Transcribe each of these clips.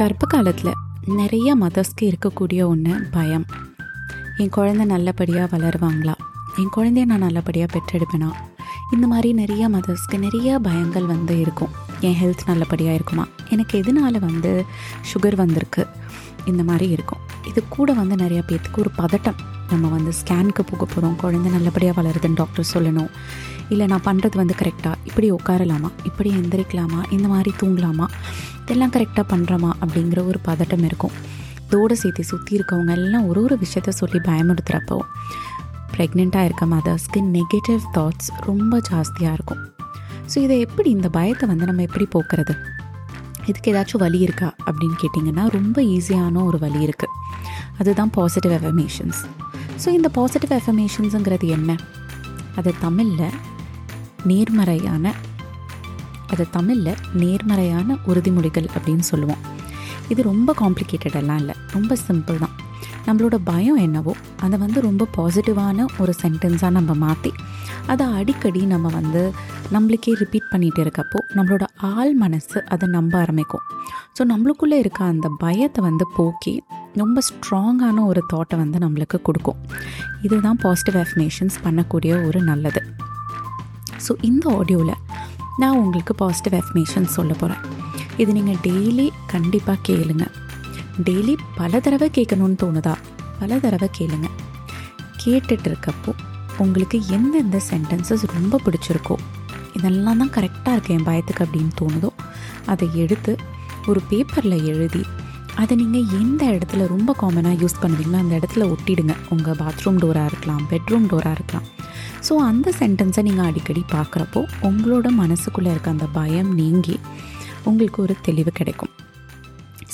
கர்ப்ப காலத்தில் நிறைய மதர்ஸ்க்கு இருக்கக்கூடிய ஒன்று பயம். என் குழந்தை நல்லபடியாக வளருவாங்களா? என் குழந்தைய நான் நல்லபடியாக பெற்றெடுப்பேனா? இந்த மாதிரி நிறைய மதர்ஸ்க்கு நிறைய பயங்கள் வந்து இருக்கும். என் ஹெல்த் நல்லபடியாக இருக்குமா? எனக்கு எதனால வந்து சுகர் வந்திருக்கு? இந்த மாதிரி இருக்கும். இது கூட வந்து நிறைய பேர்த்துக்கு ஒரு பதட்டம். நம்ம வந்து ஸ்கேனுக்கு போக போகிறோம் குழந்தை நல்லபடியாக வளருதுன்னு டாக்டர் சொல்லணும். இல்லை நான் பண்ணுறது வந்து கரெக்டாக இப்படி உட்காரலாமா? இப்படி எந்திரிக்கலாமா? இந்த மாதிரி தூங்கலாமா? இதெல்லாம் கரெக்டாக பண்ணுறோமா அப்படிங்கிற ஒரு பதட்டம் இருக்கும். இதோடு சேர்த்து சுற்றி இருக்கவங்க எல்லாம் ஒரு ஒரு விஷயத்த சொல்லி பயமுறுத்துகிறப்போ ப்ரெக்னெண்ட்டாக இருக்க மதர்ஸ்க்கு நெகட்டிவ் தாட்ஸ் ரொம்ப ஜாஸ்தியாக இருக்கும். ஸோ இதை எப்படி இந்த பயத்தை வந்து நம்ம எப்படி போக்குறது? இதுக்கு ஏதாச்சும் வழி இருக்கா? அப்படின்னு கேட்டிங்கன்னா ரொம்ப ஈஸியான ஒரு வழி இருக்குது அதுதான் பாசிட்டிவ் எஃபர்மேஷன்ஸ் ஸோ இந்த பாசிட்டிவ் எஃபர்மேஷன்ஸுங்கிறது என்ன? அது தமிழில் நேர்மறையான அது தமிழில் நேர்மறையான உறுதிமொழிகள் அப்படின்னு சொல்லுவோம். இது ரொம்ப காம்ப்ளிகேட்டடெல்லாம் இல்லை. ரொம்ப சிம்பிள் தான். நம்மளோட பயம் என்னவோ அதை வந்து ரொம்ப பாசிட்டிவான ஒரு சென்டென்ஸாக நம்ம மாற்றி அதை அடிக்கடி நம்ம வந்து நம்மளுக்கே ரிப்பீட் பண்ணிகிட்டு இருக்கப்போ நம்மளோட ஆள் மனசு அதை நம்ப ஆரம்பிக்கும். ஸோ நம்மளுக்குள்ளே இருக்க அந்த பயத்தை வந்து போக்கி ரொம்ப ஸ்ட்ராங்கான ஒரு தாட்டை வந்து நம்மளுக்கு கொடுக்கும். இதுதான் பாசிட்டிவ் அஃபர்மேஷன்ஸ் பண்ணக்கூடிய ஒரு நல்லது. ஸோ இந்த ஆடியோவில் நான் உங்களுக்கு பாசிட்டிவ் அஃபர்மேஷன்ஸ் சொல்ல போகிறேன் இது நீங்கள் டெய்லி கண்டிப்பாக கேளுங்க. டெய்லி பல தடவை கேட்கணும்னு தோணுதா? பல தடவை கேளுங்க. கேட்டுட்டு இருக்கப்போ உங்களுக்கு எந்தெந்த சென்டென்சஸ் ரொம்ப பிடிச்சிருக்கோ இதெல்லாம் தான் கரெக்டாக இருக்கு என் பயத்துக்கு அப்படின்னு தோணுதோ அதை எடுத்து ஒரு பேப்பரில் எழுதி அதை நீங்கள் எந்த இடத்துல ரொம்ப காமனாக யூஸ் பண்ணுவீங்களோ அந்த இடத்துல ஒட்டிடுங்க. உங்கள் பாத்ரூம் டோராக இருக்கலாம் பெட்ரூம் டோராக இருக்கலாம். ஸோ அந்த சென்டென்ஸை நீங்கள் அடிக்கடி பார்க்குறப்போ உங்களோட மனசுக்குள்ளே இருக்க அந்த பயம் நீங்கி உங்களுக்கு ஒரு தெளிவு கிடைக்கும்.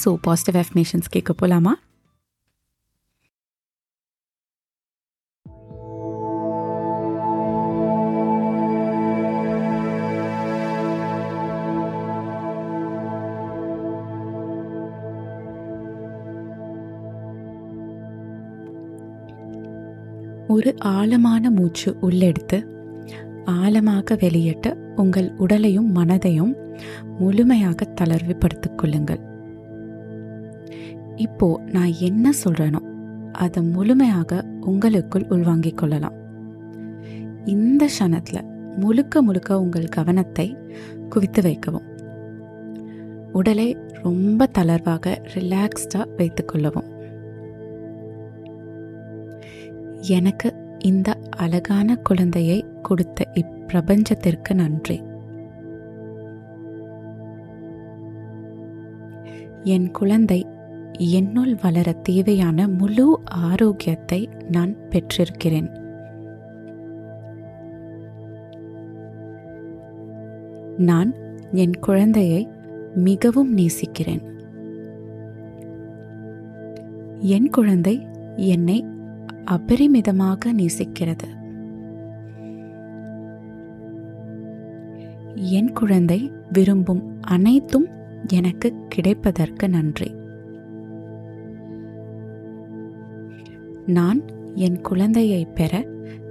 ஸோ பாசிட்டிவ் அஃப்மேஷன்ஸ் கேட்க போகலாமா ஒரு ஆழமான மூச்சு உள்ளெடுத்து ஆழமாக வெளியிட்டு உங்கள் உடலையும் மனதையும் முழுமையாக தளர்வுபடுத்திக் கொள்ளுங்கள். இப்போ நான் என்ன சொல்றேனோ அதை முழுமையாக உங்களுக்குள் உள்வாங்கிக் கொள்ளலாம். இந்த க்ஷணத்தில் முழுக்க முழுக்க உங்கள் கவனத்தை குவித்து வைக்கவும். உடலை ரொம்ப தளர்வாக ரிலாக்ஸ்டாக வைத்துக்கொள்ளவும் எனக்கு இந்த அழகான குழந்தையை கொடுத்த இப்பிரபஞ்சத்திற்கு நன்றி. என் குழந்தை என்னுள் வளர தேவையான முழு ஆரோக்கியத்தை நான் பெற்றிருக்கிறேன். நான் என் குழந்தையை மிகவும் நேசிக்கிறேன். என் குழந்தை என்னை அபரிமிதமாக நேசிக்கிறது. என் குழந்தை விரும்பும் அனைத்தும் எனக்கு கிடைப்பதற்கு நன்றி. நான் என் குழந்தையை பெற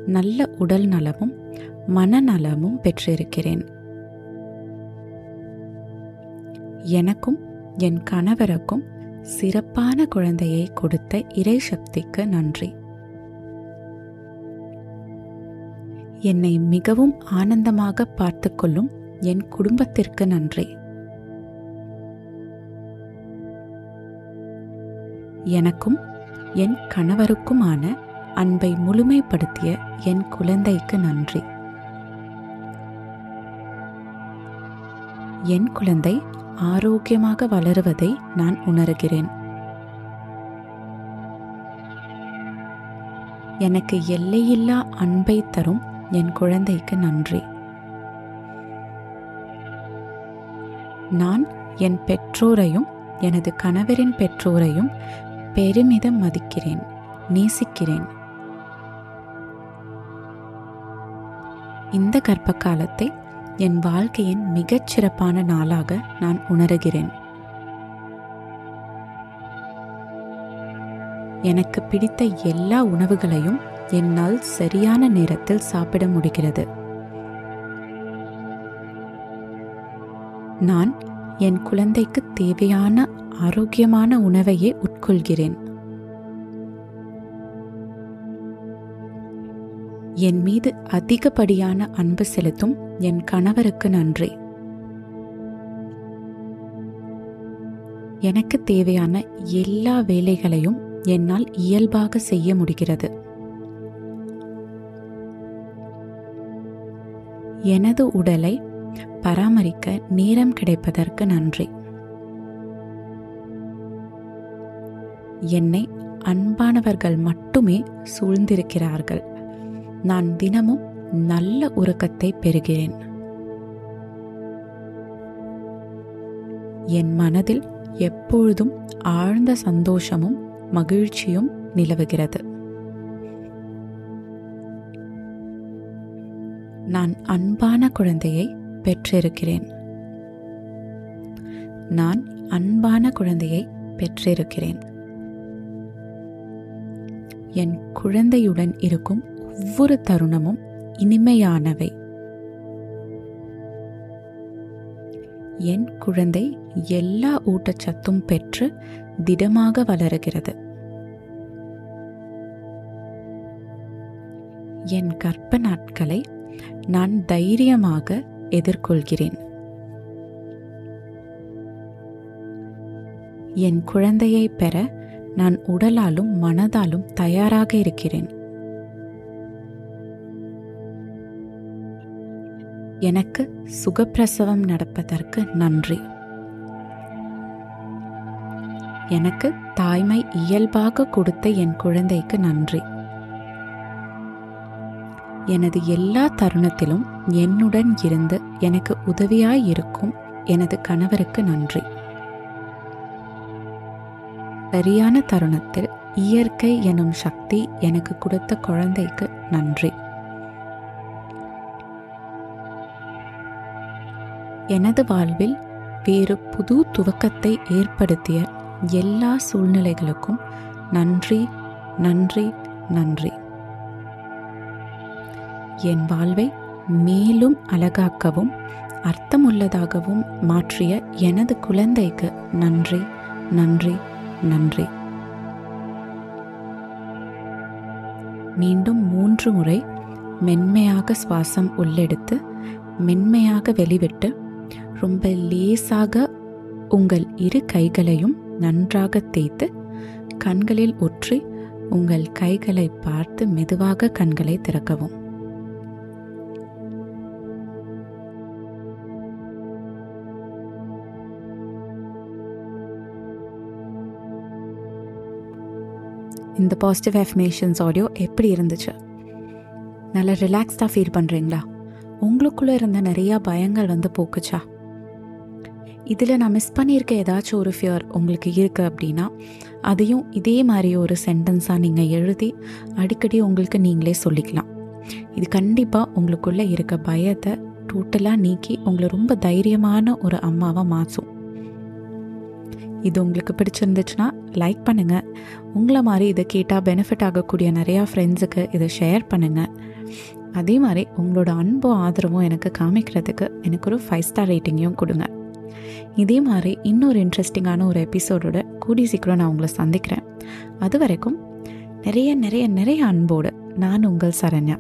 நல்ல உடல் நலமும் மனநலமும் பெற்றிருக்கிறேன். எனக்கும் என் கணவருக்கும் சிறப்பான குழந்தையை கொடுத்த இறை சக்திக்கு நன்றி. என்னை மிகவும் ஆனந்தமாக பார்த்து கொள்ளும் என் குடும்பத்திற்கு நன்றி. எனக்கும் என் கணவருக்குமான அன்பை முழுமைப்படுத்திய என் குழந்தைக்கு நன்றி. என் குழந்தை ஆரோக்கியமாக வளருவதை நான் உணர்கிறேன். எனக்கு எல்லையில்லா அன்பை தரும் என் குழந்தைக்கு நன்றி. நான் என் பெற்றோரையும் எனது கணவரின் பெற்றோரையும் பெருமிதம் மதிக்கிறேன் நேசிக்கிறேன். இந்த கர்ப்ப காலத்தை என் வாழ்க்கையின் மிகச் சிறப்பான நாளாக நான் உணர்கிறேன். எனக்கு பிடித்த எல்லா உணவுகளையும் என்னால் சரியான நேரத்தில் சாப்பிட முடிகிறது. நான் என் குழந்தைக்கு தேவையான ஆரோக்கியமான உணவையே உட்கொள்கிறேன். என் மீது அதிகப்படியான அன்பு செலுத்தும் என் கணவருக்கு நன்றி. எனக்கு தேவையான எல்லா வேலைகளையும் என்னால் இயல்பாக செய்ய முடிகிறது. எனது உடலை பராமரிக்க நேரம் கிடைப்பதற்கு நன்றி. என்னை அன்பானவர்கள் மட்டுமே சூழ்ந்திருக்கிறார்கள். நான் தினமும் நல்ல உறக்கத்தை பெறுகிறேன். என் மனதில் எப்பொழுதும் ஆழ்ந்த சந்தோஷமும் மகிழ்ச்சியும் நிலவுகிறது. நான் அன்பான குழந்தையை பெற்றிருக்கிறேன். நான் அன்பான குழந்தையை பெற்றிருக்கிறேன். என் குழந்தையுடன் இருக்கும் ஒவ்வொரு தருணமும் இனிமையானவை. என் குழந்தை எல்லா ஊட்டச்சத்தும் பெற்று திடமாக வளருகிறது. என் கற்ப நாட்களை நான் தைரியமாக எதிர்கொள்கிறேன். என் குழந்தையை பெற நான் உடலாலும் மனதாலும் தயாராக இருக்கிறேன். எனக்கு சுகப்பிரசவம் நடப்பதற்கு நன்றி. எனக்கு தாய்மை இயல்பாக கொடுத்த என் குழந்தைக்கு நன்றி. எனது எல்லா தருணத்திலும் என்னுடன் இருந்து எனக்கு உதவியாய் இருக்கும் எனது கணவருக்கு நன்றி. சரியான தருணத்தில் இயற்கை எனும் சக்தி எனக்கு கொடுத்த குழந்தைக்கு நன்றி. எனது வாழ்வில் வேறு புது துவக்கத்தை ஏற்படுத்திய எல்லா சூழ்நிலைகளுக்கும் நன்றி நன்றி நன்றி. என் வாழ்வை மேலும் அழகாக்கவும் அர்த்தமுள்ளதாகவும் மாற்றிய எனது குழந்தைக்கு நன்றி நன்றி நன்றி. மீண்டும் மூன்று முறை மென்மையாக சுவாசம் உள்ளெடுத்து மென்மையாக வெளிவிட்டு ரொம்ப லேசாக உங்கள் இரு கைகளையும் நன்றாக தேய்த்து கண்களில் ஒற்றி உங்கள் கைகளை பார்த்து மெதுவாக கண்களை திறக்கவும். இந்த பாசிட்டிவ் எஃப்மேஷன்ஸ் ஆடியோ எப்படி இருந்துச்சு? நல்லா ரிலாக்ஸ்டாக ஃபீல் பண்ணுறீங்களா உங்களுக்குள்ளே இருந்த நிறையா பயங்கள் வந்து போக்குச்சா? இதில் நான் மிஸ் பண்ணியிருக்க ஏதாச்சும் ஒரு ஃபியர் உங்களுக்கு இருக்குது அப்படின்னா அதையும் இதே மாதிரி ஒரு சென்டென்ஸாக நீங்கள் எழுதி அடிக்கடி உங்களுக்கு நீங்களே சொல்லிக்கலாம். இது கண்டிப்பாக உங்களுக்குள்ளே இருக்க பயத்தை டோட்டலாக நீக்கி உங்களை ரொம்ப தைரியமான ஒரு அம்மாவாக மாற்றும். இது உங்களுக்கு பிடிச்சிருந்துச்சுன்னா லைக் பண்ணுங்கள் உங்களை மாதிரி இதை கேட்டால் பெனிஃபிட் ஆகக்கூடிய நிறையா ஃப்ரெண்ட்ஸுக்கு இதை ஷேர் பண்ணுங்கள் அதே மாதிரி உங்களோட அன்பும் ஆதரவும் எனக்கு காமிக்கிறதுக்கு எனக்கு ஒரு ஃபைவ் ஸ்டார் ரேட்டிங்கையும் கொடுங்க. இதே மாதிரி இன்னொரு இன்ட்ரெஸ்டிங்கான ஒரு எபிசோடோட கூடி சீக்கிரம் நான் உங்களை சந்திக்கிறேன். அது வரைக்கும் நிறைய நிறைய நிறைய அன்போடு நான் உங்கள் சரண்யா.